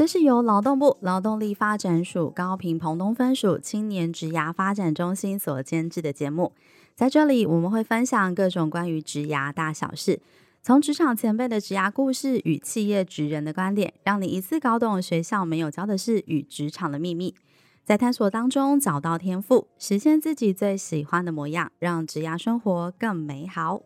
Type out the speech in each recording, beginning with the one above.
这是由劳动部劳动力发展署高屏澎东分署青年职涯发展中心所监制的节目。在这里，我们会分享各种关于职涯大小事，从职场前辈的职涯故事与企业职人的观点，让你一次搞懂学校没有教的事与职场的秘密，在探索当中找到天赋，实现自己最喜欢的模样，让职涯生活更美好。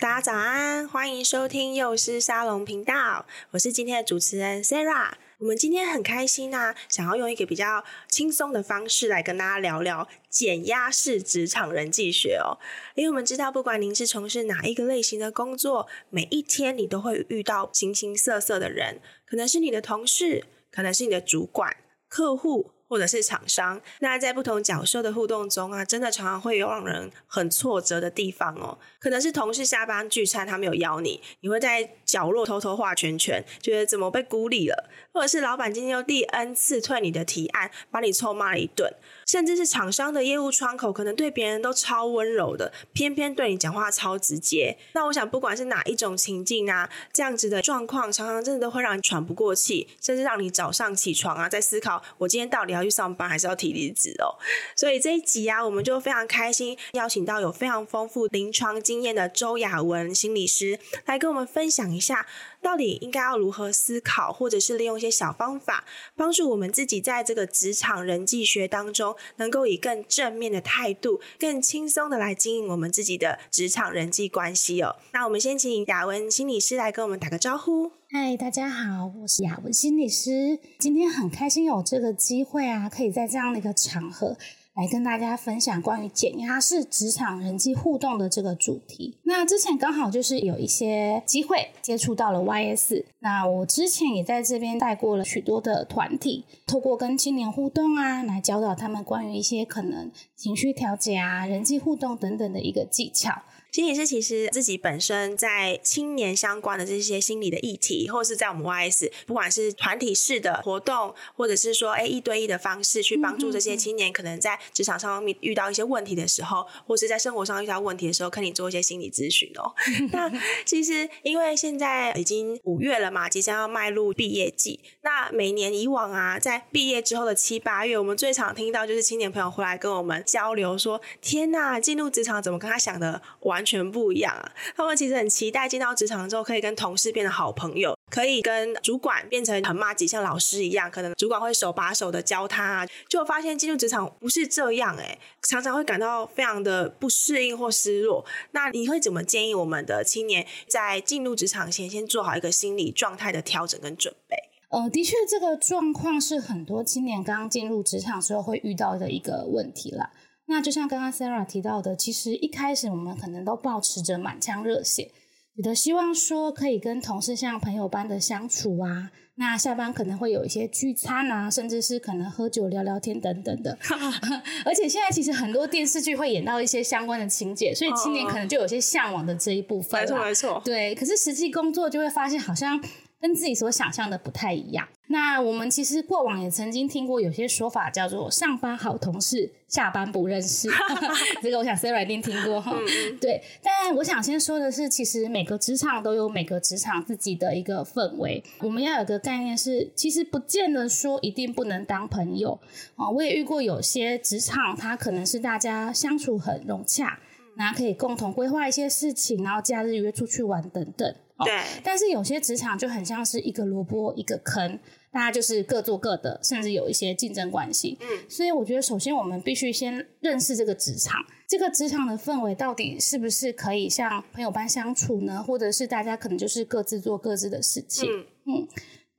大家早安，欢迎收听幼师沙龙频道，我是今天的主持人 Sarah。我们今天很开心啊，想要用一个比较轻松的方式来跟大家聊聊减压式职场人际学哦。因为我们知道，不管您是从事哪一个类型的工作，每一天你都会遇到形形色色的人，可能是你的同事，可能是你的主管、客户。或者是厂商，那在不同角色的互动中啊，真的常常会有让人很挫折的地方哦。可能是同事下班聚餐，他没有邀你，你会在角落偷偷画圈圈，觉得怎么被孤立了；或者是老板今天又第 N 次退你的提案，把你臭骂了一顿；甚至是厂商的业务窗口，可能对别人都超温柔的，偏偏对你讲话超直接。那我想，不管是哪一种情境啊，这样子的状况，常常真的都会让你喘不过气，甚至让你早上起床啊，在思考我今天到底要。要去上班还是要提离职哦？所以这一集啊，我们就非常开心，邀请到有非常丰富临床经验的周雅文心理师来跟我们分享一下，到底应该要如何思考，或者是利用一些小方法，帮助我们自己在这个职场人际学当中，能够以更正面的态度，更轻松的来经营我们自己的职场人际关系哦。那我们先请雅文心理师来跟我们打个招呼。嗨，大家好，我是雅文心理师。今天很开心有这个机会啊，可以在这样的一个场合来跟大家分享关于减压式职场人际互动的这个主题。那之前刚好就是有一些机会接触到了 YS，那我之前也在这边带过了许多的团体，透过跟青年互动啊，来教导他们关于一些可能情绪调节啊、人际互动等等的一个技巧。心理师其实自己本身在青年相关的这些心理的议题，或是在我们 YS，不管是团体式的活动，或者是说哎一对一的方式去帮助这些青年，可能在职场上面遇到一些问题的时候，或是在生活上遇到问题的时候，可以做一些心理咨询哦。那其实因为现在已经五月了嘛，即将要迈入毕业季，那每年以往啊，在毕业之后的七八月，我们最常听到就是青年朋友回来跟我们交流说：“天呐，进入职场怎么跟他想的完？”完全不一样啊！他们其实很期待进到职场之后，可以跟同事变成好朋友，可以跟主管变成很麻吉，像老师一样，可能主管会手把手的教他啊。就发现进入职场不是这样哎，常常会感到非常的不适应或失落。那你会怎么建议我们的青年在进入职场前，先做好一个心理状态的调整跟准备？呃，的确，这个状况是很多青年刚刚进入职场时候会遇到的一个问题啦。那就像刚刚 Sarah 提到的，其实一开始我们可能都保持着满腔热血，觉得希望说可以跟同事像朋友般的相处啊。那下班可能会有一些聚餐啊，甚至是可能喝酒聊聊天等等的。而且现在其实很多电视剧会演到一些相关的情节，所以青年可能就有些向往的这一部分。没错，没错。对，可是实际工作就会发现好像。跟自己所想象的不太一样。那我们其实过往也曾经听过有些说法，叫做“上班好同事，下班不认识”。这个我想 Sarah 一定听过哈。对，但我想先说的是，其实每个职场都有每个职场自己的一个氛围。我们要有个概念是，其实不见得说一定不能当朋友啊。我也遇过有些职场，它可能是大家相处很融洽，然后可以共同规划一些事情，然后假日约出去玩等等。对，但是有些职场就很像是一个萝卜一个坑，大家就是各做各的，甚至有一些竞争关系。嗯，所以我觉得首先我们必须先认识这个职场，这个职场的氛围到底是不是可以像朋友般相处呢？或者是大家可能就是各自做各自的事情？嗯，嗯，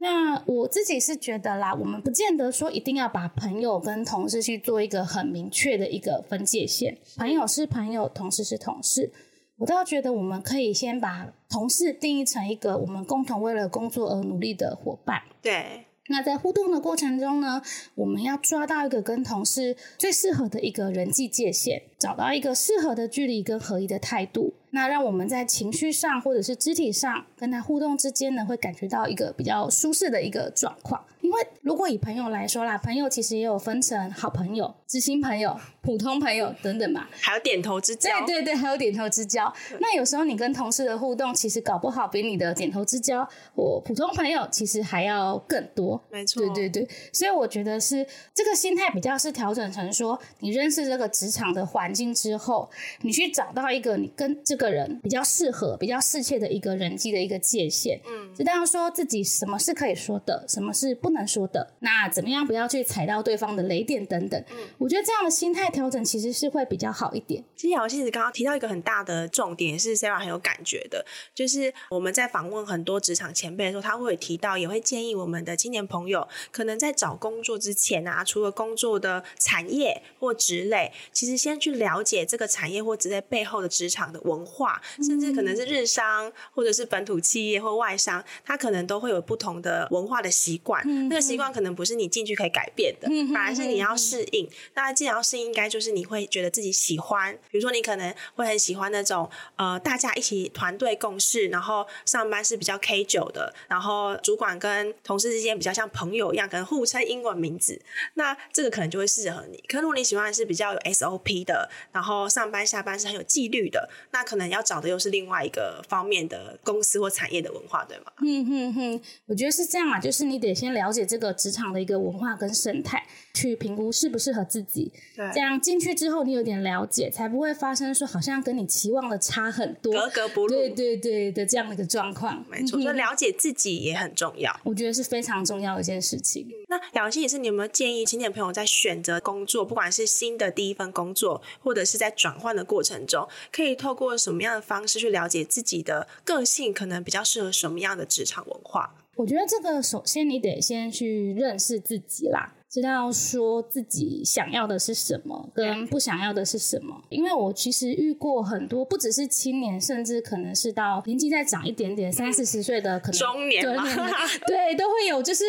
那我自己是觉得啦，我们不见得说一定要把朋友跟同事去做一个很明确的一个分界线，朋友是朋友，同事是同事。我倒觉得，我们可以先把同事定义成一个我们共同为了工作而努力的伙伴。对。那在互动的过程中呢，我们要抓到一个跟同事最适合的一个人际界限，找到一个适合的距离跟合一的态度。那让我们在情绪上或者是肢体上跟他互动之间呢，会感觉到一个比较舒适的一个状况。因为如果以朋友来说啦，朋友其实也有分成好朋友、知心朋友、普通朋友等等嘛，还有点头之交。对对对，还有点头之交。那有时候你跟同事的互动，其实搞不好比你的点头之交或普通朋友其实还要更多。没错，对对对。所以我觉得是这个心态比较是调整成说，你认识这个职场的环境之后，你去找到一个你跟这个人比较适合、比较适切的一个人际的一个界限。嗯，知道说自己什么是可以说的，什么是不能说的，那怎么样不要去踩到对方的雷点等等。嗯，我觉得这样的心态调整其实是会比较好一点。其实姚其实刚刚提到一个很大的重点，是 Sarah 很有感觉的，就是我们在访问很多职场前辈的时候，他会提到，也会建议我们的青年朋友，可能在找工作之前啊，除了工作的产业或职类，其实先去了解这个产业或职类背后的职场的文化，甚至可能是日商或者是本土企业或外商，它可能都会有不同的文化的习惯。嗯、那个习惯可能不是你进去可以改变的，嗯、反而是你要适应。那既然要适应，应该就是你会觉得自己喜欢。比如说，你可能会很喜欢那种呃，大家一起团队共事，然后上班是比较 K 九的，然后主管跟同事之间比较像朋友一样，可能互称英文名字。那这个可能就会适合你。可如果你喜欢的是比较有 SOP 的，然后上班下班是很有纪律的，那可能要找的又是另外一个方面的公司或产业的文化，对吗？嗯哼哼，我觉得是这样啊，就是你得先了解这个职场的一个文化跟生态，去评估适不适合自己。对，这样进去之后你有点了解，才不会发生说好像跟你期望的差很多，格格不入。对对对的这样的一个状况。没错，所以了解自己也很重要。我觉得是非常重要的一件事情。那瑶心也是，你有没有建议青年朋友在选择工作，不管是新的第一份工作，或者是在转换的过程中，可以透过什么样的方式去了解自己的个性，可能比较适合什么样的职场文化？我觉得这个首先你得先去认识自己啦。知道说自己想要的是什么，跟不想要的是什么。因为我其实遇过很多，不只是青年，甚至可能是到年纪再长一点点，三四十岁的，可能中年嘛，对，都会有，就是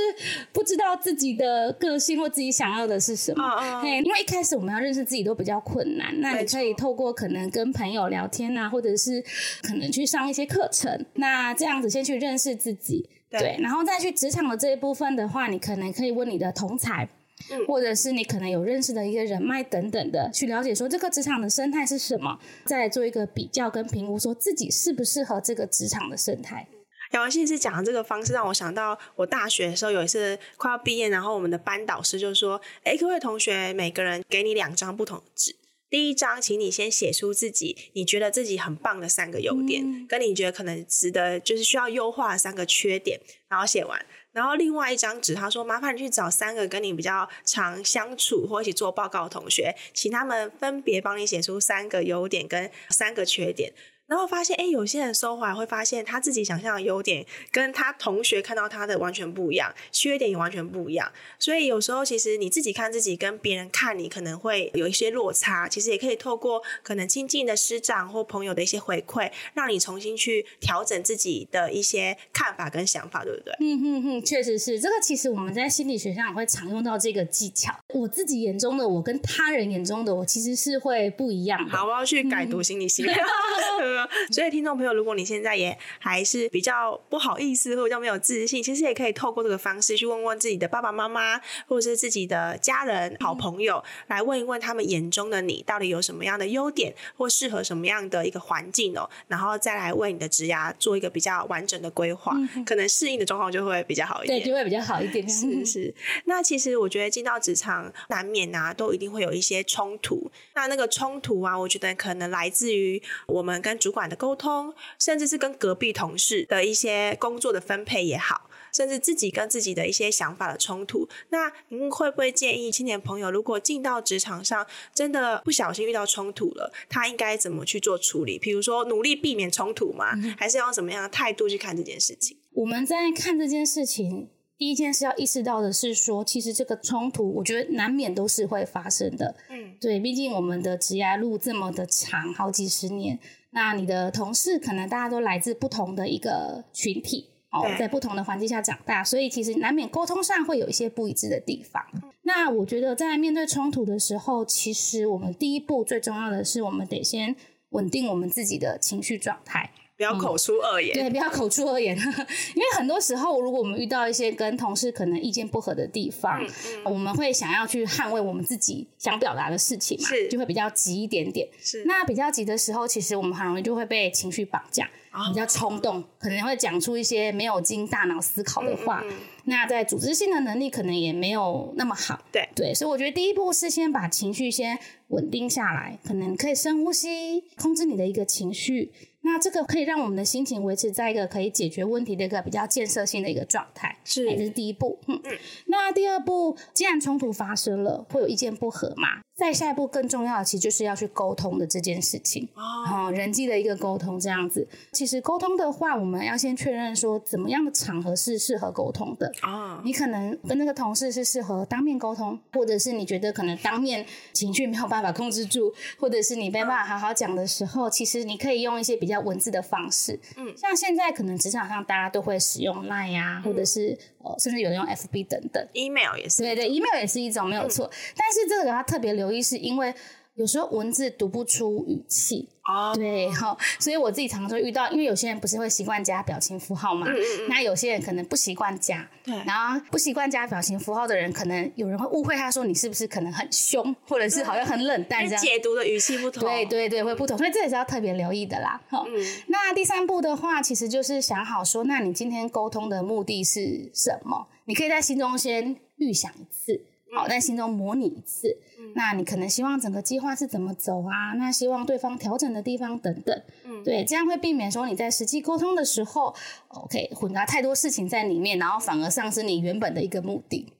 不知道自己的个性或自己想要的是什么。哦、因为一开始我们要认识自己都比较困难，那你可以透过可能跟朋友聊天啊，或者是可能去上一些课程，那这样子先去认识自己。对，对，然后再去职场的这一部分的话，你可能可以问你的同才，嗯，或者是你可能有认识的一个人脉等等的，去了解说这个职场的生态是什么，再来做一个比较跟评估，说自己适不适合这个职场的生态。瑶心是讲的这个方式，让我想到我大学的时候有一次快要毕业，然后我们的班导师就说：“哎，各位同学，每个人给你两张不同的纸。”第一章，请你先写出自己你觉得自己很棒的三个优点，嗯、跟你觉得可能值得就是需要优化的三个缺点，然后写完。然后另外一张纸，他说麻烦你去找三个跟你比较常相处或一起做报告的同学，请他们分别帮你写出三个优点跟三个缺点。然后发现，哎，有些人收回来会发现他自己想象的优点跟他同学看到他的完全不一样，缺点也完全不一样。所以有时候其实你自己看自己跟别人看你可能会有一些落差，其实也可以透过可能亲近的师长或朋友的一些回馈，让你重新去调整自己的一些看法跟想法，对不对？嗯嗯嗯，确实是。这个其实我们在心理学上也会常用到这个技巧。我自己眼中的我跟他人眼中的我其实是会不一样的。好，我要去改读心理系。嗯所以，听众朋友，如果你现在也还是比较不好意思，或者没有自信，其实也可以透过这个方式去问问自己的爸爸妈妈，或者是自己的家人、好朋友，来问一问他们眼中的你到底有什么样的优点，或适合什么样的一个环境哦，然后再来为你的职涯做一个比较完整的规划，嗯、可能适应的状况就会比较好一点，对，就会比较好一点。是是。那其实我觉得进到职场难免啊，都一定会有一些冲突。那那个冲突啊，我觉得可能来自于我们跟主管的沟。通，甚至是跟隔壁同事的一些工作的分配也好，甚至自己跟自己的一些想法的冲突，那您会不会建议青年朋友，如果进到职场上，真的不小心遇到冲突了，他应该怎么去做处理？比如说，努力避免冲突吗？还是用什么样的态度去看这件事情？我们在看这件事情，第一件事要意识到的是说，其实这个冲突，我觉得难免都是会发生的。嗯，对，毕竟我们的职涯路这么的长，好几十年。那你的同事可能大家都来自不同的一个群体哦，在不同的环境下长大，所以其实难免沟通上会有一些不一致的地方。那我觉得在面对冲突的时候，其实我们第一步最重要的是，我们得先稳定我们自己的情绪状态。不要口出恶言，嗯，对，不要口出恶言，因为很多时候，如果我们遇到一些跟同事可能意见不合的地方，嗯嗯、我们会想要去捍卫我们自己想表达的事情嘛，是就会比较急一点点。是，那比较急的时候，其实我们很容易就会被情绪绑架，哦、比较冲动，可能会讲出一些没有经大脑思考的话。那在组织性的能力可能也没有那么好，对对，所以我觉得第一步是先把情绪先稳定下来，可能可以深呼吸，控制你的一个情绪。那这个可以让我们的心情维持在一个可以解决问题的一个比较建设性的一个状态，是，这是第一步。嗯嗯。那第二步，既然冲突发生了，会有意见不合嘛？再下一步更重要的，其实就是要去沟通的这件事情哦，人际的一个沟通这样子。其实沟通的话，我们要先确认说，怎么样的场合是适合沟通的啊？你可能跟那个同事是适合当面沟通，或者是你觉得可能当面情绪没有办法控制住，或者是你没办法好好讲的时候，其实你可以用一些比较文字的方式。嗯，像现在可能职场上大家都会使用 Line 呀，或者是呃，甚至有人用 FB 等等，email 也是。对对，email 也是一种没有错，但是这个要特别留。留意是因为有时候文字读不出语气。哦，对哈，所以我自己常常会遇到，因为有些人不是会习惯加表情符号嘛，嗯嗯，那有些人可能不习惯加，对，然后不习惯加表情符号的人，可能有人会误会他说你是不是可能很凶，或者是好像很冷淡这样，解读的语气不同，对对对，会不同，所以这也是要特别留意的啦。嗯，那第三步的话，其实就是想好说，那你今天沟通的目的是什么？你可以在心中先预想一次。好，在心中模拟一次。嗯，那你可能希望整个计划是怎么走啊？那希望对方调整的地方等等。嗯，对，这样会避免说你在实际沟通的时候，OK，混杂太多事情在里面，然后反而丧失你原本的一个目的。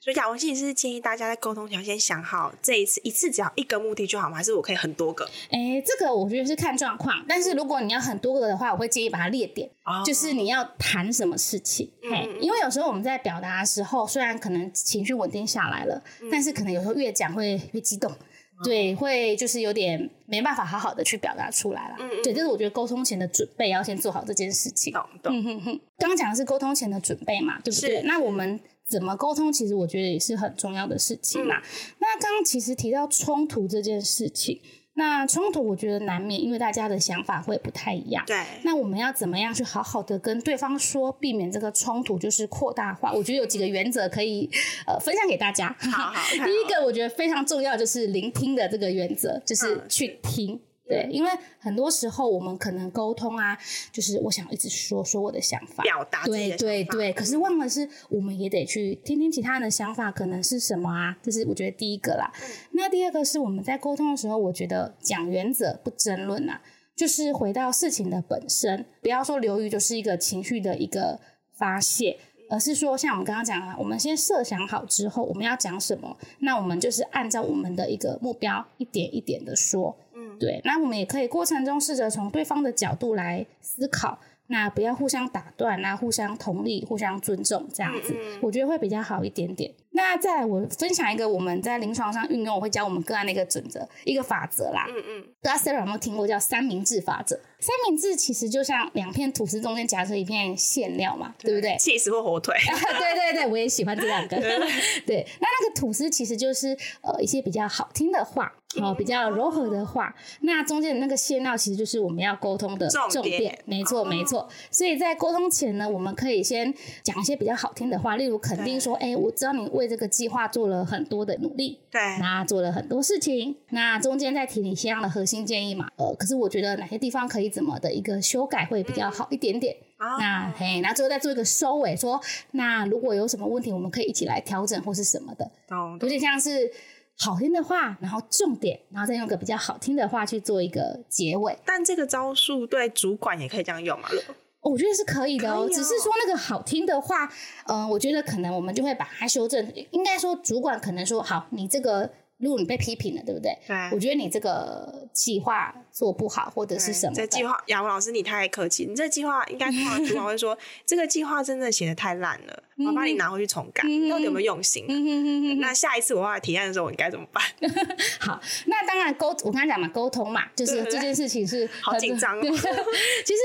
嗯。所以讲，我其实是建议大家在沟通前先想好，这一次一次只要一个目的就好吗？还是我可以很多个？哎，这个我觉得是看状况。但是如果你要很多个的话，我会建议把它列点，哦、就是你要谈什么事情。嗯，嗯，因为有时候我们在表达的时候，虽然可能情绪稳定下来了，嗯、但是可能有时候越讲会越激动，嗯、对，会就是有点没办法好好的去表达出来了。嗯嗯，对，就是我觉得沟通前的准备要先做好这件事情。懂懂。嗯哼哼，刚刚讲的是沟通前的准备嘛，对不对？是那我们。怎么沟通，其实我觉得也是很重要的事情啦。嗯、那刚刚其实提到冲突这件事情，那冲突我觉得难免，因为大家的想法会不太一样。对。那我们要怎么样去好好的跟对方说，避免这个冲突就是扩大化？我觉得有几个原则可以呃分享给大家。好，好。第一个我觉得非常重要，就是聆听的这个原则，就是去听。嗯对，因为很多时候我们可能沟通啊，就是我想一直说说我的想法，表达。对对对，可是忘了是我们也得去听听其他人的想法，可能是什么啊？这是我觉得第一个啦。嗯、那第二个是我们在沟通的时候，我觉得讲原则不争论啊，就是回到事情的本身，不要说流于就是一个情绪的一个发泄，而是说像我们刚刚讲了，我们先设想好之后我们要讲什么，那我们就是按照我们的一个目标一点一点的说。对，那我们也可以过程中试着从对方的角度来思考，那不要互相打断，那互相同理、互相尊重，这样子，我觉得会比较好一点点。那再来，我分享一个我们在临床上运用，我会教我们个案的一个准则、一个法则啦。嗯嗯，大家 Sarah 有没有听过叫三明治法则？三明治其实就像两片吐司中间夹着一片馅料嘛，对，对不对？起司或火腿。对对对，我也喜欢这两个。对，那那个吐司其实就是呃一些比较好听的话。哦，比较柔和的话，那中间的那个馅料其实就是我们要沟通的重点，没错没错。所以在沟通前呢，我们可以先讲一些比较好听的话，例如肯定说，哎，我知道你为这个计划做了很多的努力，对，那做了很多事情，那中间再提你相应的核心建议嘛，呃，可是我觉得哪些地方可以怎么的一个修改会比较好一点点，那嘿，那最后再做一个收尾，说那如果有什么问题，我们可以一起来调整或是什么的，有点像是。好听的话，然后重点，然后再用个比较好听的话去做一个结尾。但这个招数对主管也可以这样用吗？我觉得是可以的哦，哦只是说那个好听的话，嗯、呃，我觉得可能我们就会把它修正。应该说主管可能说，好，你这个。如果你被批评了，对不对？对，我觉得你这个计划做不好，或者是什么？这计划，雅文老师你太客气。你这计划应该主管会说，这个计划真的写的太烂了，我帮你拿回去重改，你到底有没有用心？那下一次我要来提案的时候，我应该怎么办？好，那当然沟，我刚才讲嘛，沟通嘛，就是这件事情是好紧张哦。其实。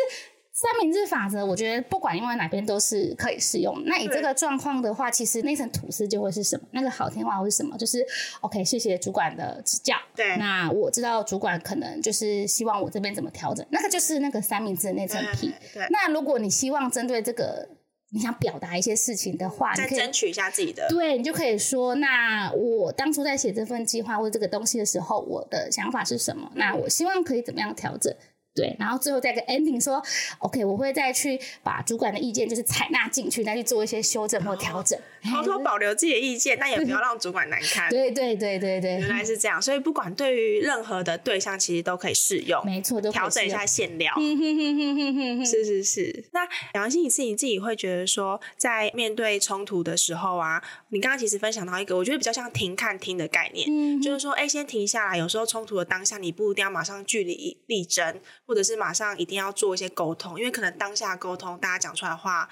三明治法则，我觉得不管用在哪边都是可以适用。那以这个状况的话，其实那层吐司就会是什么？那个好听话会是什么？就是 OK，谢谢主管的指教。对，那我知道主管可能就是希望我这边怎么调整，那个就是那个三明治的那层皮。对，那如果你希望针对这个你想表达一些事情的话，再争取一下自己的，对，你就可以说，那我当初在写这份计划或者这个东西的时候，我的想法是什么？那我希望可以怎么样调整？对，然后最后再个 ending 说，OK，我会再去把主管的意见就是采纳进去，再去做一些修正或调整，偷偷保留自己的意见，但也不要让主管难堪。对对对对对，原来是这样，所以不管对于任何的对象，其实都可以适用，没错，都调整一下馅料。是是是。那杨欣，你是你自己会觉得说，在面对冲突的时候啊，你刚刚其实分享到一个，我觉得比较像停看听的概念，嗯，就是说，哎，先停下来，有时候冲突的当下，你不一定要马上据理力争。或者是马上一定要做一些沟通，因为可能当下沟通大家讲出来的话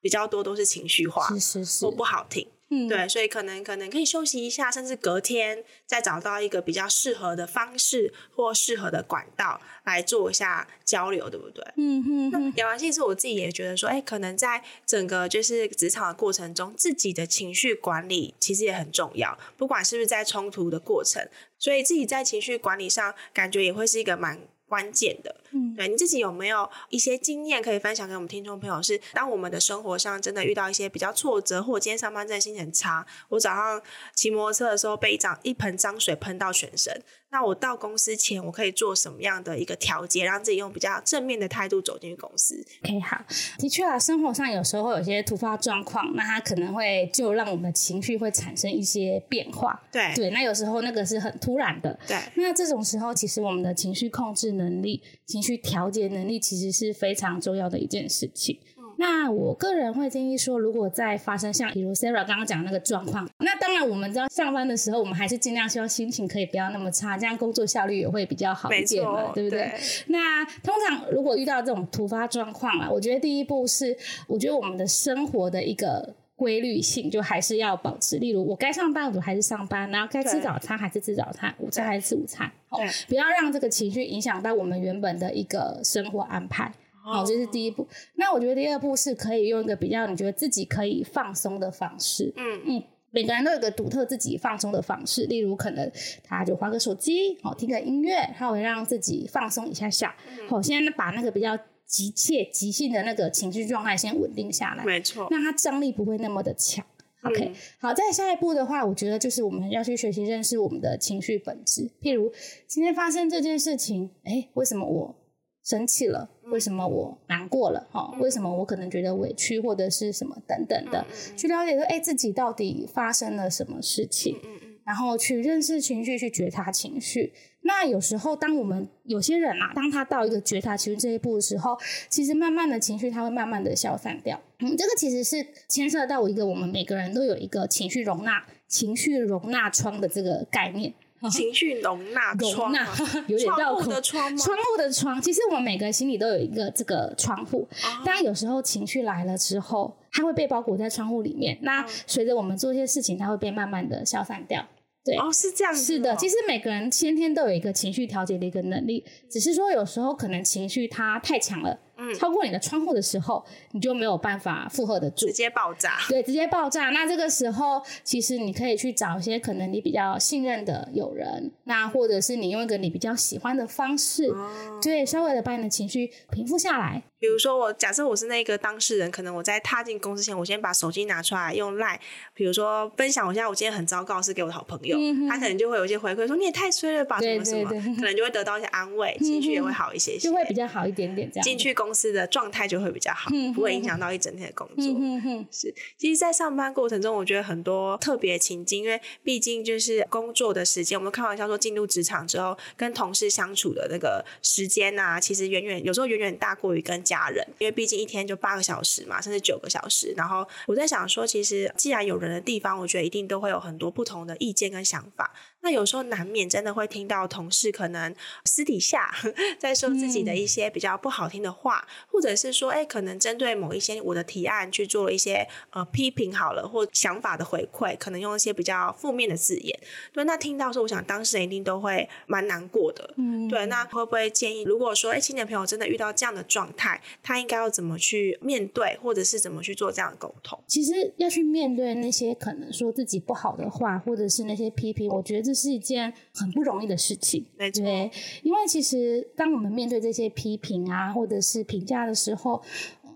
比较多都是情绪化，是是是，都不好听。嗯，对，所以可能可能可以休息一下，甚至隔天再找到一个比较适合的方式或适合的管道来做一下交流，对不对？嗯哼，哼。那完信是我自己也觉得说，哎，可能在整个就是职场的过程中，自己的情绪管理其实也很重要，不管是不是在冲突的过程，所以自己在情绪管理上感觉也会是一个蛮。关键的，嗯，对，你自己有没有一些经验可以分享给我们听众朋友？是当我们的生活上真的遇到一些比较挫折，或者今天上班真的心情很差，我早上骑摩托车的时候被一张一盆脏水喷到全身。那我到公司前，我可以做什么样的一个调节，让自己用比较正面的态度走进去公司？OK，好，的确啊，生活上有时候会有些突发状况，那它可能会就让我们的情绪会产生一些变化。对对，那有时候那个是很突然的。对，那这种时候，其实我们的情绪控制能力、情绪调节能力，其实是非常重要的一件事情。那我个人会建议说，如果在发生像比如 Sarah 刚刚讲的那个状况，那当然我们知道上班的时候，我们还是尽量希望心情可以不要那么差，这样工作效率也会比较好一点嘛，对不对？对。那通常如果遇到这种突发状况啊，我觉得第一步是，我觉得我们的生活的一个规律性就还是要保持，例如我该上班我还是上班，然后该吃早餐还是吃早餐，午餐还是吃午餐，对，不要让这个情绪影响到我们原本的一个生活安排。好，这是第一步。那我觉得第二步是可以用一个比较你觉得自己可以放松的方式。嗯嗯，每个人都有个独特自己放松的方式。例如，可能他就划个手机，好听个音乐，他会让自己放松一下下。好，先把那个比较急切、急性的那个情绪状态先稳定下来。没错，那他张力不会那么的强。OK，好，再下一步的话，我觉得就是我们要去学习认识我们的情绪本质。譬如今天发生这件事情，哎，为什么我生气了？为什么我难过了？哈，为什么我可能觉得委屈或者是什么等等的，去了解说，哎，自己到底发生了什么事情，然后去认识情绪，去觉察情绪。那有时候，当我们有些人啊，当他到一个觉察情绪这一步的时候，其实慢慢的情绪他会慢慢的消散掉。嗯，这个其实是牵涉到一个我们每个人都有一个情绪容纳、情绪容纳窗的这个概念。情绪容纳窗，容纳 有点绕口。窗户的窗？窗户的窗，其实我们每个人心里都有一个这个窗户。当然，有时候情绪来了之后，它会被包裹在窗户里面。那随着我们做一些事情，它会被慢慢的消散掉。对，哦，是这样子。是的，其实每个人先天都有一个情绪调节的一个能力，只是说有时候可能情绪它太强了。超过你的窗户的时候，你就没有办法负荷得住，直接爆炸。对，直接爆炸。那这个时候，其实你可以去找一些可能你比较信任的友人，那或者是你用一个你比较喜欢的方式，嗯、对，稍微的把你的情绪平复下来。比如说我，假设我是那个当事人，可能我在踏进公司前，我先把手机拿出来用 Line，比如说分享我现在我今天很糟糕，是给我的好朋友，嗯、他可能就会有一些回馈，说你也太衰了吧，什么什么，可能就会得到一些安慰，情绪也会好一些些，就会比较好一点点。这样进去公司的状态就会比较好，不会影响到一整天的工作。嗯嗯、是，其实，在上班过程中，我觉得很多特别情境，因为毕竟就是工作的时间，我们开玩笑说，进入职场之后，跟同事相处的那个时间啊，其实远远有时候远远大过于跟家人，因为毕竟一天就八个小时嘛，甚至九个小时。然后我在想说，其实既然有人的地方，我觉得一定都会有很多不同的意见跟想法。那有时候难免真的会听到同事可能私底下 在说自己的一些比较不好听的话，嗯、或者是说，哎，可能针对某一些我的提案去做了一些呃批评好了，或想法的回馈，可能用一些比较负面的字眼。对，那听到说，我想当事人一定都会蛮难过的。嗯，对，那会不会建议，如果说，哎，青年朋友真的遇到这样的状态，他应该要怎么去面对，或者是怎么去做这样的沟通？其实要去面对那些可能说自己不好的话，或者是那些批评，我觉得这是一件很不容易的事情。没错，对，因为其实当我们面对这些批评啊，或者是评价的时候，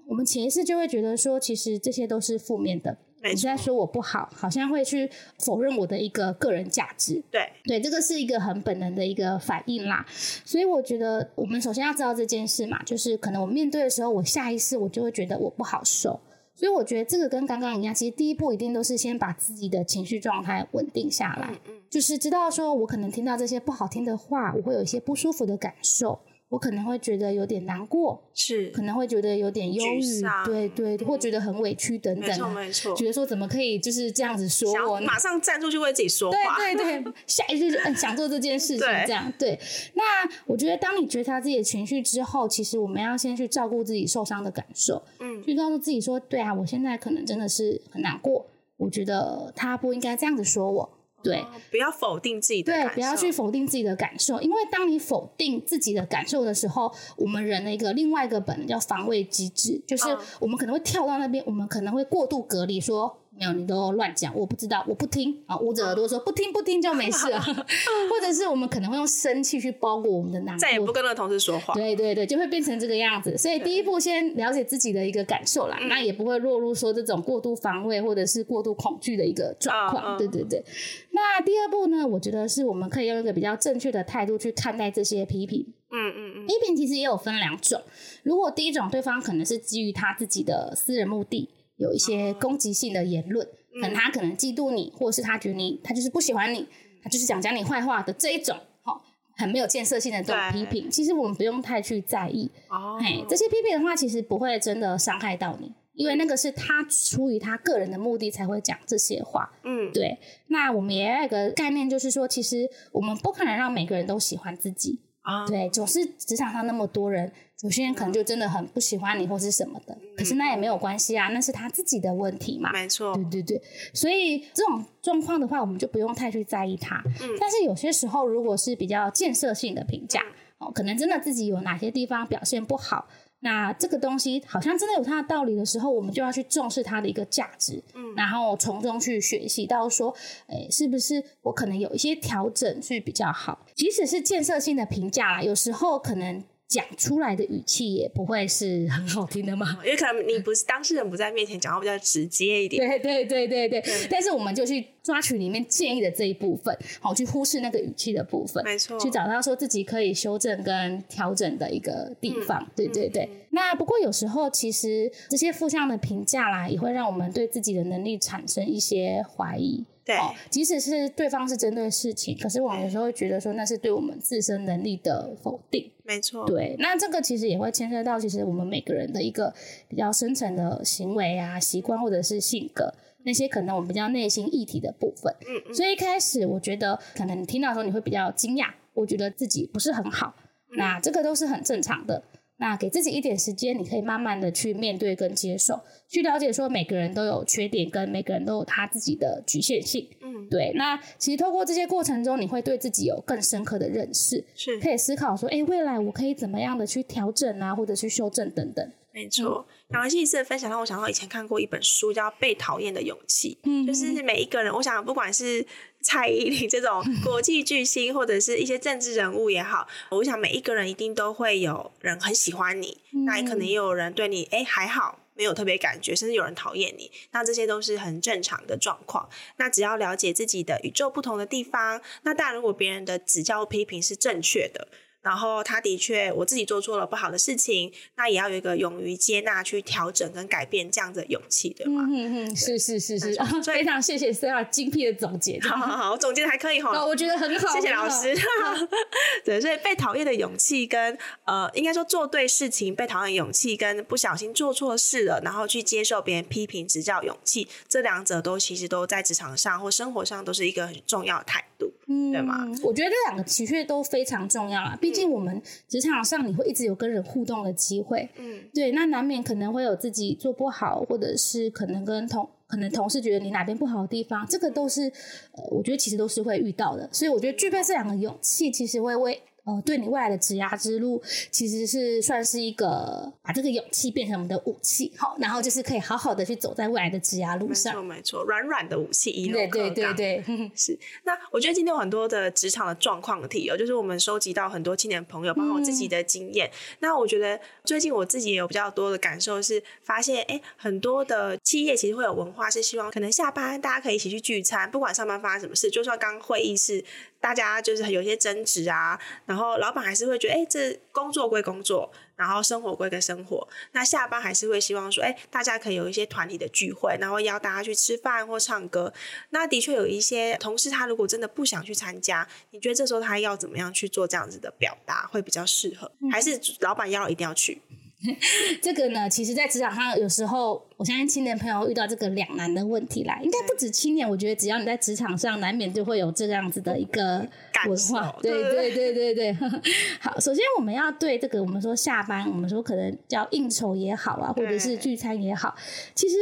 我们潜意识就会觉得说，其实这些都是负面的。你在说我不好，好像会去否认我的一个个人价值。对对，这个是一个很本能的一个反应啦。所以我觉得，我们首先要知道这件事嘛，就是可能我面对的时候，我下意识我就会觉得我不好受。所以我觉得这个跟刚刚一样，其实第一步一定都是先把自己的情绪状态稳定下来，嗯嗯，就是知道说我可能听到这些不好听的话，我会有一些不舒服的感受。我可能会觉得有点难过，是可能会觉得有点忧郁，对对，或觉得很委屈等等，没错没错，觉得说怎么可以就是这样子说我，马上站出去为自己说话，对对对，下一句就嗯想做这件事情这样，对。那我觉得当你觉察自己的情绪之后，其实我们要先去照顾自己受伤的感受，嗯，去告诉自己说，对啊，我现在可能真的是很难过，我觉得他不应该这样子说我。对、哦，不要否定自己的感受。对，不要去否定自己的感受，因为当你否定自己的感受的时候，我们人的一个另外一个本能叫防卫机制，就是我们可能会跳到那边，我们可能会过度隔离，说。没有，你都乱讲，我不知道，我不听啊！捂着耳朵说不听不听就没事了，或者是我们可能会用生气去包裹我们的难过，再也不跟那个同事说话。对对对，就会变成这个样子。所以第一步先了解自己的一个感受啦，那也不会落入说这种过度防卫或者是过度恐惧的一个状况。对对对。那第二步呢？我觉得是我们可以用一个比较正确的态度去看待这些批评。嗯嗯嗯。批评其实也有分两种，如果第一种对方可能是基于他自己的私人目的。有一些攻击性的言论，可能他可能嫉妒你，或者是他觉得你，他就是不喜欢你，他就是想讲你坏话的这一种，很没有建设性的这种批评，其实我们不用太去在意。哦，嘿，这些批评的话，其实不会真的伤害到你，因为那个是他出于他个人的目的才会讲这些话。嗯，对。那我们也有一个概念，就是说，其实我们不可能让每个人都喜欢自己。啊，对，总是职场上那么多人。有些人可能就真的很不喜欢你或是什么的，嗯、可是那也没有关系啊，那是他自己的问题嘛。没错，对对对，所以这种状况的话，我们就不用太去在意它。嗯，但是有些时候，如果是比较建设性的评价，哦、嗯，可能真的自己有哪些地方表现不好，那这个东西好像真的有它的道理的时候，我们就要去重视它的一个价值，嗯，然后从中去学习到说，哎，是不是我可能有一些调整去比较好？即使是建设性的评价啦，有时候可能。讲出来的语气也不会是很好听的嘛，因为可能你不是当事人，不在面前讲话比较直接一点。对对对对对，对。但是我们就去抓取里面建议的这一部分，好，去忽视那个语气的部分，没错，去找到说自己可以修正跟调整的一个地方。嗯、对对对。嗯、那不过有时候其实这些负向的评价啦，也会让我们对自己的能力产生一些怀疑。对，即使是对方是针对事情，可是我们有时候会觉得说那是对我们自身能力的否定。没错，对，那这个其实也会牵涉到其实我们每个人的一个比较深层的行为啊、习惯或者是性格，那些可能我们比较内心议题的部分。嗯嗯。所以一开始我觉得可能你听到的时候你会比较惊讶，我觉得自己不是很好，那这个都是很正常的。那给自己一点时间，你可以慢慢的去面对跟接受，去了解说每个人都有缺点，跟每个人都有他自己的局限性。嗯，对。那其实透过这些过程中，你会对自己有更深刻的认识，是可以思考说，哎，未来我可以怎么样的去调整啊，或者去修正等等。没错，然后这一次的分享让我想到以前看过一本书，叫《被讨厌的勇气》。嗯，就是每一个人，我想不管是蔡依林这种 国际巨星，或者是一些政治人物也好，我想每一个人一定都会有人很喜欢你，嗯、那也可能也有人对你哎还好，没有特别感觉，甚至有人讨厌你，那这些都是很正常的状况。那只要了解自己的宇宙不同的地方，那当然如果别人的指教批评是正确的。然后他的确，我自己做错了不好的事情，那也要有一个勇于接纳、去调整跟改变这样子的勇气，对吗？嗯嗯，是是是是，所以非常谢谢 Sarah 精辟的总结。好好好，我总结的还可以哈，我觉得很好，谢谢老师。对，所以被讨厌的勇气跟呃，应该说做对事情被讨厌的勇气，跟不小心做错事了，然后去接受别人批评指教勇气，这两者都其实都在职场上或生活上都是一个很重要的态度。嗯，对吗？我觉得这两个的确都非常重要啊。毕竟我们职场上你会一直有跟人互动的机会，嗯，对，那难免可能会有自己做不好，或者是可能跟同可能同事觉得你哪边不好的地方，这个都是呃，我觉得其实都是会遇到的。所以我觉得具备这两个勇气，其实会为呃，对你未来的职涯之路，其实是算是一个把这个勇气变成我们的武器，好，然后就是可以好好的去走在未来的职涯路上。没错，没错，软软的武器，一路对对对对，是。那我觉得今天有很多的职场的状况题哦，就是我们收集到很多青年朋友，包括我自己的经验。嗯、那我觉得最近我自己也有比较多的感受是，发现哎，很多的企业其实会有文化，是希望可能下班大家可以一起去聚餐，不管上班发生什么事，就算刚会议室。大家就是有些争执啊，然后老板还是会觉得，哎，这工作归工作，然后生活归个生活。那下班还是会希望说，哎，大家可以有一些团体的聚会，然后邀大家去吃饭或唱歌。那的确有一些同事，他如果真的不想去参加，你觉得这时候他要怎么样去做这样子的表达会比较适合？还是老板要一定要去？这个呢，其实，在职场上有时候，我相信青年朋友遇到这个两难的问题啦，应该不止青年。我觉得只要你在职场上，难免就会有这样子的一个文化。对对对对对。好，首先我们要对这个，我们说下班，我们说可能叫应酬也好啊，或者是聚餐也好，其实。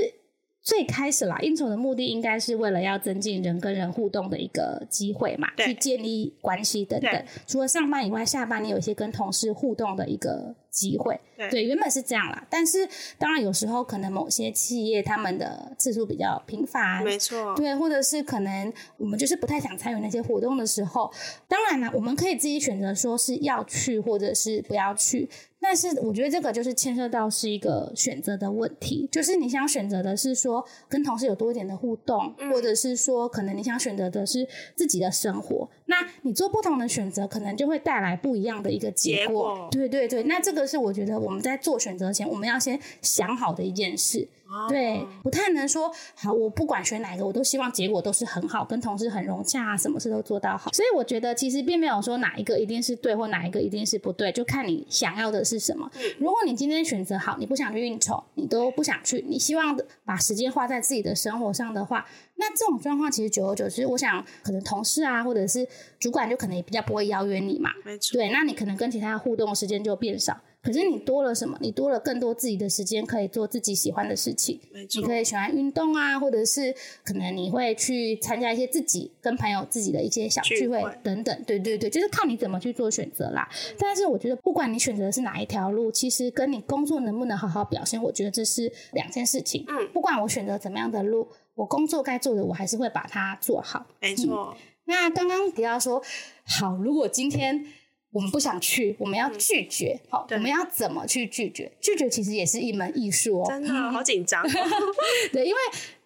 最开始啦，应酬的目的应该是为了要增进人跟人互动的一个机会嘛，去建立关系等等。除了上班以外，下班你有一些跟同事互动的一个机会。对，对，原本是这样啦。但是当然有时候可能某些企业他们的次数比较频繁，没错。对，或者是可能我们就是不太想参与那些活动的时候，当然啦，我们可以自己选择说是要去或者是不要去。但是我觉得这个就是牵涉到是一个选择的问题，就是你想选择的是说跟同事有多一点的互动，嗯、或者是说可能你想选择的是自己的生活，那你做不同的选择，可能就会带来不一样的一个结果。结果对对对，那这个是我觉得我们在做选择前，我们要先想好的一件事。对，不太能说好，我不管选哪个，我都希望结果都是很好，跟同事很融洽啊，什么事都做到好。所以我觉得其实并没有说哪一个一定是对，或哪一个一定是不对，就看你想要的是什么。如果你今天选择好，你不想去应酬，你都不想去，你希望把时间花在自己的生活上的话，那这种状况其实久而久之，我想可能同事啊，或者是主管就可能也比较不会邀约你嘛。没错。对，那你可能跟其他互动的时间就变少。可是你多了什么？你多了更多自己的时间，可以做自己喜欢的事情。没错。你可以喜欢运动啊，或者是可能你会去参加一些自己跟朋友自己的一些小聚会等等。对对对，就是看你怎么去做选择啦。嗯。但是我觉得，不管你选择的是哪一条路，其实跟你工作能不能好好表现，我觉得这是两件事情。嗯。不管我选择怎么样的路，我工作该做的，我还是会把它做好。没错。嗯。那刚刚提到说，好，如果今天。我们不想去，我们要拒绝。嗯、好，我们要怎么去拒绝？拒绝其实也是一门艺术哦。真的好紧张。对，因为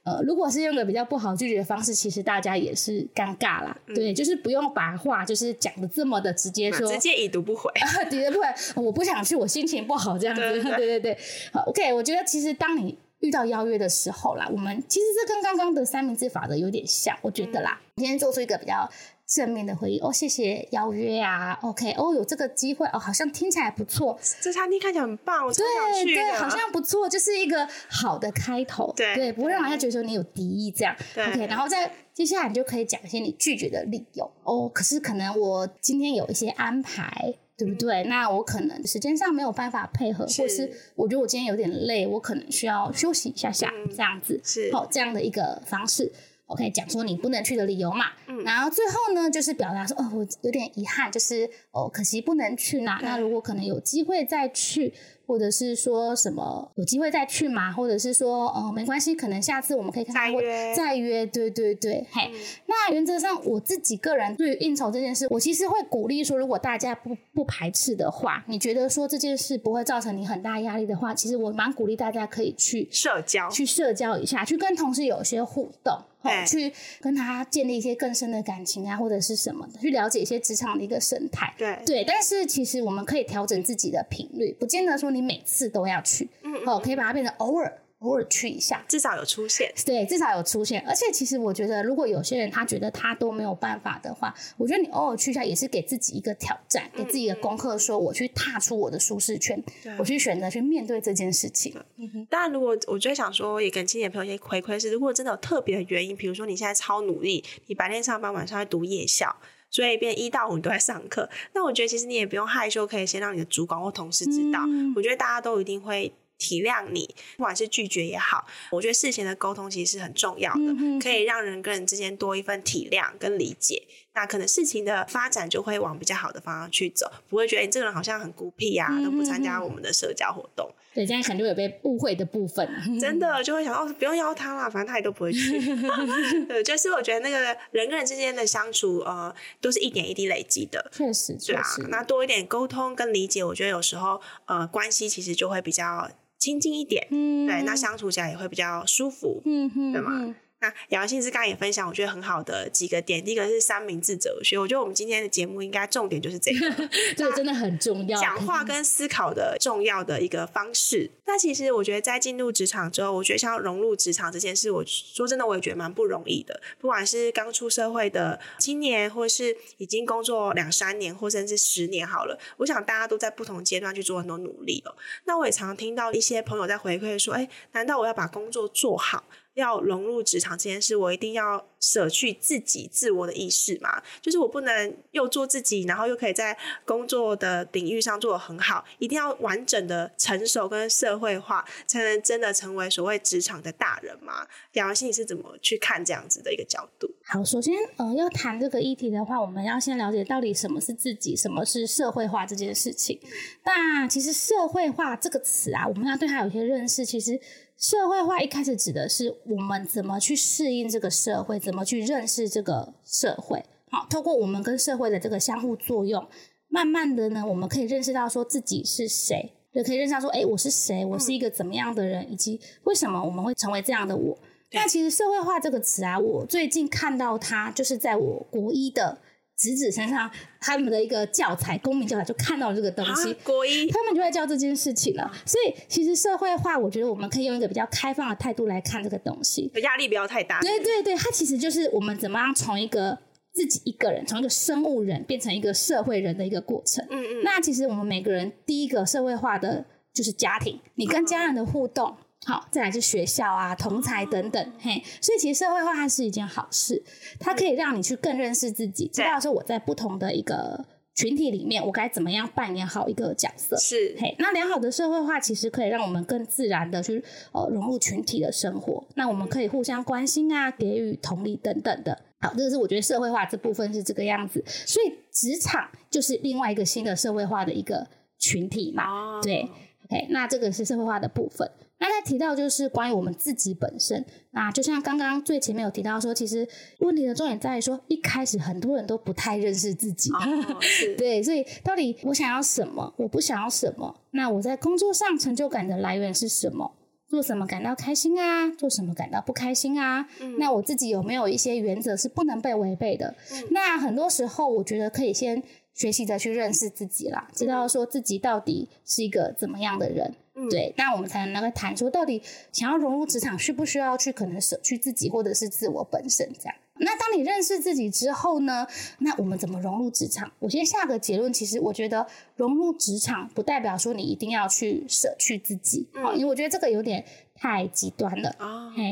呃，如果是用个比较不好拒绝的方式，其实大家也是尴尬啦。嗯、对，就是不用把话就是讲的这么的直接说，直接已读不回。直接不回，我不想去，我心情不好这样子。对对对，对对对。好，OK，我觉得其实当你遇到邀约的时候啦，我们其实这跟刚刚的三明治法则有点像，我觉得啦。嗯、今天做出一个比较。正面的回应哦，谢谢邀约啊，OK，哦，有这个机会哦，好像听起来不错，这餐厅看起来很棒，对对，好像不错，就是一个好的开头，对对，不会让人家觉得说你有敌意这样，OK，然后再接下来你就可以讲一些你拒绝的理由哦，可是可能我今天有一些安排，对不对？嗯、那我可能时间上没有办法配合，是或是我觉得我今天有点累，我可能需要休息一下下，嗯、这样子是好、哦、这样的一个方式。OK，讲说你不能去的理由嘛，嗯，然后最后呢，就是表达说，哦，我有点遗憾，就是哦，可惜不能去那，那如果可能有机会再去。或者是说什么有机会再去嘛？或者是说哦，没关系，可能下次我们可以看看再约再约。对对对，嘿。嗯、那原则上我自己个人对于应酬这件事，我其实会鼓励说，如果大家不不排斥的话，你觉得说这件事不会造成你很大压力的话，其实我蛮鼓励大家可以去社交，去社交一下，去跟同事有一些互动，对去跟他建立一些更深的感情啊，或者是什么的，去了解一些职场的一个生态。对对，但是其实我们可以调整自己的频率，不见得说你。每次都要去，嗯，嗯，哦，可以把它变成偶尔偶尔去一下，至少有出现，对，至少有出现。而且其实我觉得，如果有些人他觉得他都没有办法的话，我觉得你偶尔去一下也是给自己一个挑战，给自己一个功课，说我去踏出我的舒适圈，嗯、我去选择去面对这件事情。嗯哼。当然，如果我就想说，也跟青年朋友一些回馈是，如果真的有特别的原因，比如说你现在超努力，你白天上班，晚上在读夜校。所以变一到五你都在上课，那我觉得其实你也不用害羞，可以先让你的主管或同事知道。嗯、我觉得大家都一定会体谅你，不管是拒绝也好，我觉得事前的沟通其实是很重要的，嗯、可以让人跟人之间多一份体谅跟理解。那可能事情的发展就会往比较好的方向去走，不会觉得你这个人好像很孤僻啊，都不参加我们的社交活动。对，这样可能就有被误会的部分，真的就会想哦，不用邀他啦，反正他也都不会去。对，就是我觉得那个人跟人之间的相处，呃，都是一点一滴累积的。确实，对啊，那多一点沟通跟理解，我觉得有时候呃，关系其实就会比较亲近一点。嗯，对，那相处起来也会比较舒服。嗯哼，对吗？那雅馨是刚刚也分享，我觉得很好的几个点。第一个是三明治哲学，我觉得我们今天的节目应该重点就是这个，这个真的很重要。讲话跟思考的重要的一个方式。那其实我觉得在进入职场之后，我觉得像融入职场这件事，我说真的，我也觉得蛮不容易的。不管是刚出社会的青年，或是已经工作两三年，或甚至十年好了，我想大家都在不同阶段去做很多努力哦。那我也常听到一些朋友在回馈说：“哎，难道我要把工作做好？”要融入职场这件事，我一定要舍去自己自我的意识嘛？就是我不能又做自己，然后又可以在工作的领域上做得很好，一定要完整的成熟跟社会化，才能真的成为所谓职场的大人嘛？雅馨，你是怎么去看这样子的一个角度？好，首先，呃，要谈这个议题的话，我们要先了解到底什么是自己，什么是社会化这件事情。那其实“社会化”这个词啊，我们要对它有些认识。其实。社会化一开始指的是我们怎么去适应这个社会，怎么去认识这个社会。好，透过我们跟社会的这个相互作用，慢慢的呢，我们可以认识到说自己是谁，也可以认识到说，哎，我是谁，我是一个怎么样的人，以及为什么我们会成为这样的我。那其实“社会化”这个词啊，我最近看到它，就是在我国一的。侄子身上，他们的一个教材，公民教材就看到了这个东西，国一，他们就会教这件事情了。所以，其实社会化，我觉得我们可以用一个比较开放的态度来看这个东西，压力不要太大。对对对，它其实就是我们怎么样从一个自己一个人，从一个生物人变成一个社会人的一个过程。嗯嗯。那其实我们每个人第一个社会化的就是家庭，你跟家人的互动。好，再来是学校啊、同才等等，嘿，所以其实社会化它是一件好事，它可以让你去更认识自己，知道说我在不同的一个群体里面，我该怎么样扮演好一个角色。是，嘿，那良好的社会化其实可以让我们更自然的去呃融入群体的生活，那我们可以互相关心啊，给予同理等等的。好，这个是我觉得社会化这部分是这个样子，所以职场就是另外一个新的社会化的一个群体嘛。Oh. 对，OK，那这个是社会化的部分。那再提到就是关于我们自己本身，那就像刚刚最前面有提到说，其实问题的重点在于说，一开始很多人都不太认识自己，哦、对，所以到底我想要什么，我不想要什么，那我在工作上成就感的来源是什么？做什么感到开心啊？做什么感到不开心啊？嗯、那我自己有没有一些原则是不能被违背的？嗯、那很多时候，我觉得可以先学习着去认识自己啦，知道说自己到底是一个怎么样的人。对，那我们才能能够谈说，到底想要融入职场，需不需要去可能舍去自己，或者是自我本身这样。那当你认识自己之后呢？那我们怎么融入职场？我先下个结论，其实我觉得融入职场不代表说你一定要去舍去自己，嗯，因为我觉得这个有点太极端了。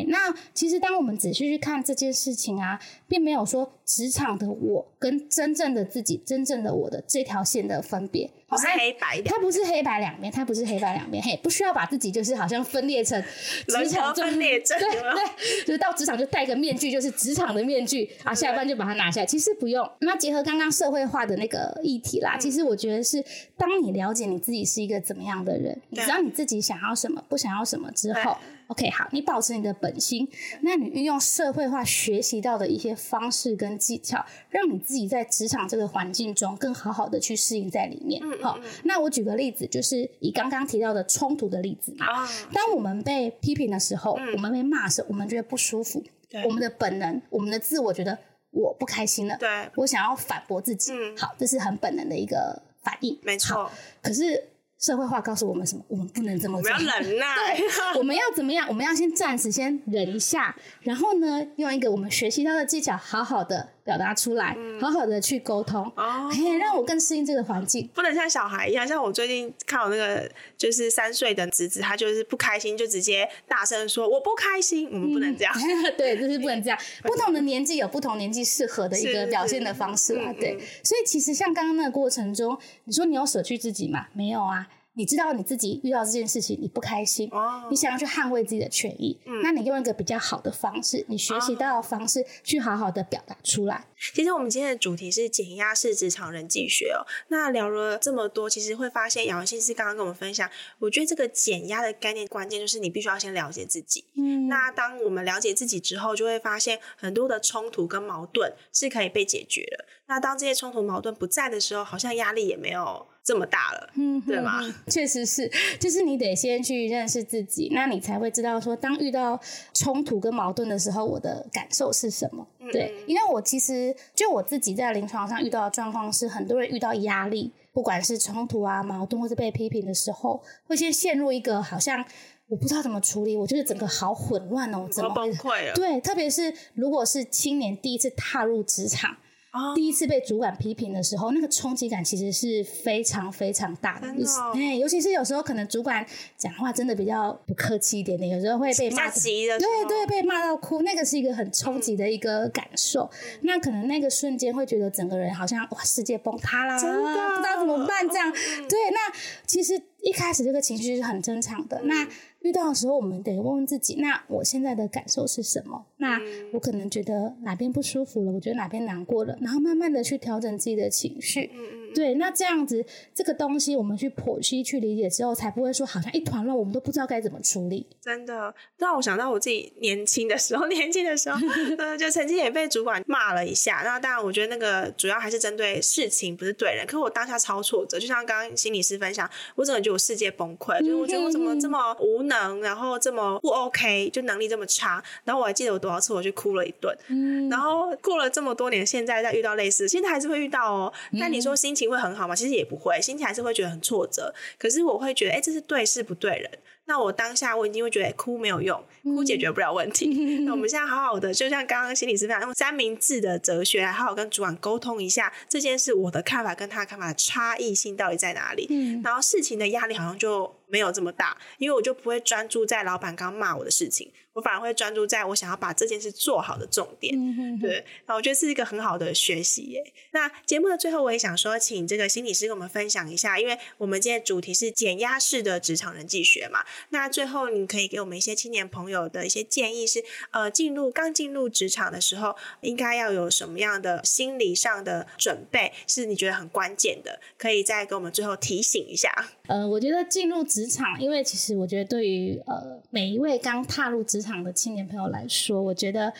那其实当我们仔细去看这件事情啊，并没有说职场的我跟真正的自己、真正的我的这条线的分别。不是黑白的，它不是黑白两面，它不是黑白两面，嘿，不需要把自己就是好像分裂成职场分裂症，对对，就是到职场就戴个面具，就是职场的面具啊，下班就把它拿下来。其实不用。那结合刚刚社会化的那个议题啦，其实我觉得是，当你了解你自己是一个怎么样的人，你知道你自己想要什么，不想要什么之后。OK，好，你保持你的本心，那你运用社会化学习到的一些方式跟技巧，让你自己在职场这个环境中更好好的去适应在里面。好、嗯嗯嗯，那我举个例子，就是以刚刚提到的冲突的例子嘛。啊，当我们被批评的时候，嗯、我们被骂的时候，我们觉得不舒服，我们的本能，我们的自我觉得我不开心了，对，我想要反驳自己。嗯，好，这是很本能的一个反应，没错。可是。社会化告诉我们什么？我们不能这么做。我们要忍耐。对，我们要怎么样？我们要先暂时先忍一下，然后呢，用一个我们学习到的技巧，好好的表达出来，嗯、好好的去沟通，哦，可以让我更适应这个环境。不能像小孩一样，像我最近看我那个就是三岁的侄子，他就是不开心就直接大声说我不开心。我们不能这样。嗯、对，就是不能这样。不同的年纪有不同年纪适合的一个表现的方式啊。对，所以其实像刚刚那个过程中，你说你有舍去自己吗？没有啊。你知道你自己遇到这件事情你不开心，哦、你想要去捍卫自己的权益，嗯、那你用一个比较好的方式，你学习到的方式去好好的表达出来。其实我们今天的主题是减压式职场人际学哦。那聊了这么多，其实会发现杨文心师刚刚跟我们分享，我觉得这个减压的概念关键就是你必须要先了解自己。嗯，那当我们了解自己之后，就会发现很多的冲突跟矛盾是可以被解决的。那当这些冲突矛盾不在的时候，好像压力也没有这么大了，嗯，对吗？确实是，就是你得先去认识自己，那你才会知道说，当遇到冲突跟矛盾的时候，我的感受是什么。嗯、对，因为我其实就我自己在临床上遇到的状况是，很多人遇到压力，不管是冲突啊、矛盾或是被批评的时候，会先陷入一个好像我不知道怎么处理，我就是整个好混乱哦，怎么崩溃啊？对，特别是如果是青年第一次踏入职场。Oh. 第一次被主管批评的时候，那个冲击感其实是非常非常大的。哦、尤其是有时候可能主管讲话真的比较不客气一点点，有时候会被骂急的，对对，被骂到哭，那个是一个很冲击的一个感受。嗯、那可能那个瞬间会觉得整个人好像哇，世界崩塌啦，真的不知道怎么办这样。嗯、对，那其实一开始这个情绪是很正常的。嗯、那遇到的时候，我们得问问自己：那我现在的感受是什么？那我可能觉得哪边不舒服了，我觉得哪边难过了，然后慢慢的去调整自己的情绪。对，那这样子，这个东西我们去剖析、去理解之后，才不会说好像一团乱，我们都不知道该怎么处理。真的，让我想到我自己年轻的时候，年轻的时候，呃，就曾经也被主管骂了一下。那当然，我觉得那个主要还是针对事情，不是对人。可是我当下超挫折，就像刚刚心理师分享，我整个觉得我世界崩溃，就是我觉得我怎么这么无能，然后这么不 OK，就能力这么差。然后我还记得我多少次我去哭了一顿。嗯。然后过了这么多年，现在再遇到类似，现在还是会遇到哦。但你说心情。情会很好吗？其实也不会，心情还是会觉得很挫折。可是我会觉得，哎，这是对事不对人。那我当下我已经会觉得哭没有用，哭解决不了问题。嗯、那我们现在好好的，就像刚刚心理师分享，用三明治的哲学来好好跟主管沟通一下这件事，我的看法跟他的看法的差异性到底在哪里？嗯、然后事情的压力好像就没有这么大，因为我就不会专注在老板刚骂我的事情，我反而会专注在我想要把这件事做好的重点。嗯、哼哼对，那我觉得是一个很好的学习耶。那节目的最后，我也想说，请这个心理师跟我们分享一下，因为我们今天主题是减压式的职场人际学嘛。那最后，你可以给我们一些青年朋友的一些建议是，呃，进入刚进入职场的时候，应该要有什么样的心理上的准备，是你觉得很关键的，可以再给我们最后提醒一下。呃，我觉得进入职场，因为其实我觉得对于呃每一位刚踏入职场的青年朋友来说，我觉得。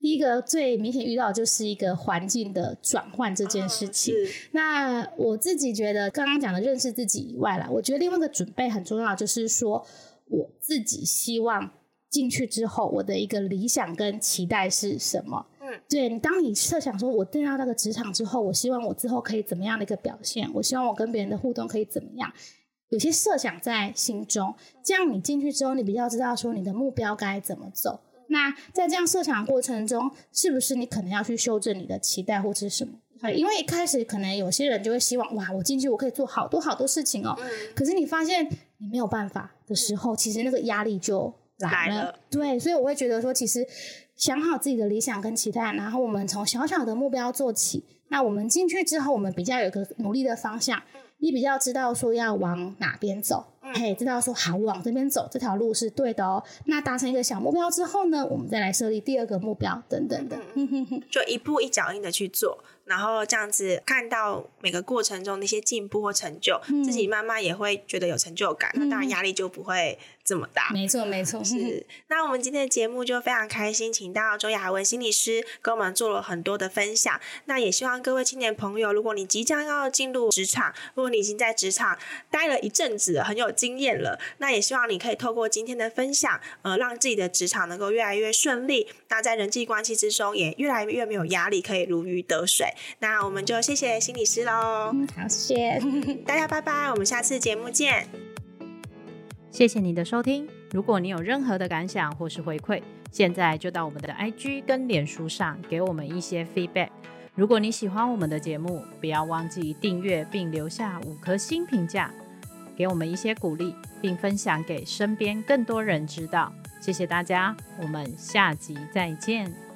第一个最明显遇到的就是一个环境的转换这件事情。哦、那我自己觉得，刚刚讲的认识自己以外啦，我觉得另外一个准备很重要，就是说我自己希望进去之后，我的一个理想跟期待是什么？嗯，对，当你设想说我进到那个职场之后，我希望我之后可以怎么样的一个表现？我希望我跟别人的互动可以怎么样？有些设想在心中，这样你进去之后，你比较知道说你的目标该怎么走。那在这样设想的过程中，是不是你可能要去修正你的期待或者是什么？因为一开始可能有些人就会希望，哇，我进去我可以做好多好多事情哦。嗯、可是你发现你没有办法的时候，其实那个压力就来了。来了对，所以我会觉得说，其实想好自己的理想跟期待，然后我们从小小的目标做起。那我们进去之后，我们比较有个努力的方向，你比较知道说要往哪边走。嘿，知道说好，往这边走，这条路是对的哦。那达成一个小目标之后呢，我们再来设立第二个目标，等等的，就一步一脚印的去做。然后这样子看到每个过程中的一些进步或成就，嗯、自己慢慢也会觉得有成就感。嗯、那当然压力就不会这么大。没错，没错。是。那我们今天的节目就非常开心，请到周雅文心理师跟我们做了很多的分享。那也希望各位青年朋友，如果你即将要进入职场，如果你已经在职场待了一阵子，很有经验了，那也希望你可以透过今天的分享，呃，让自己的职场能够越来越顺利。那在人际关系之中，也越来越没有压力，可以如鱼得水。那我们就谢谢心理师喽。好，谢谢 大家，拜拜，我们下次节目见。谢谢你的收听。如果你有任何的感想或是回馈，现在就到我们的 IG 跟脸书上给我们一些 feedback。如果你喜欢我们的节目，不要忘记订阅并留下五颗星评价，给我们一些鼓励，并分享给身边更多人知道。谢谢大家，我们下集再见。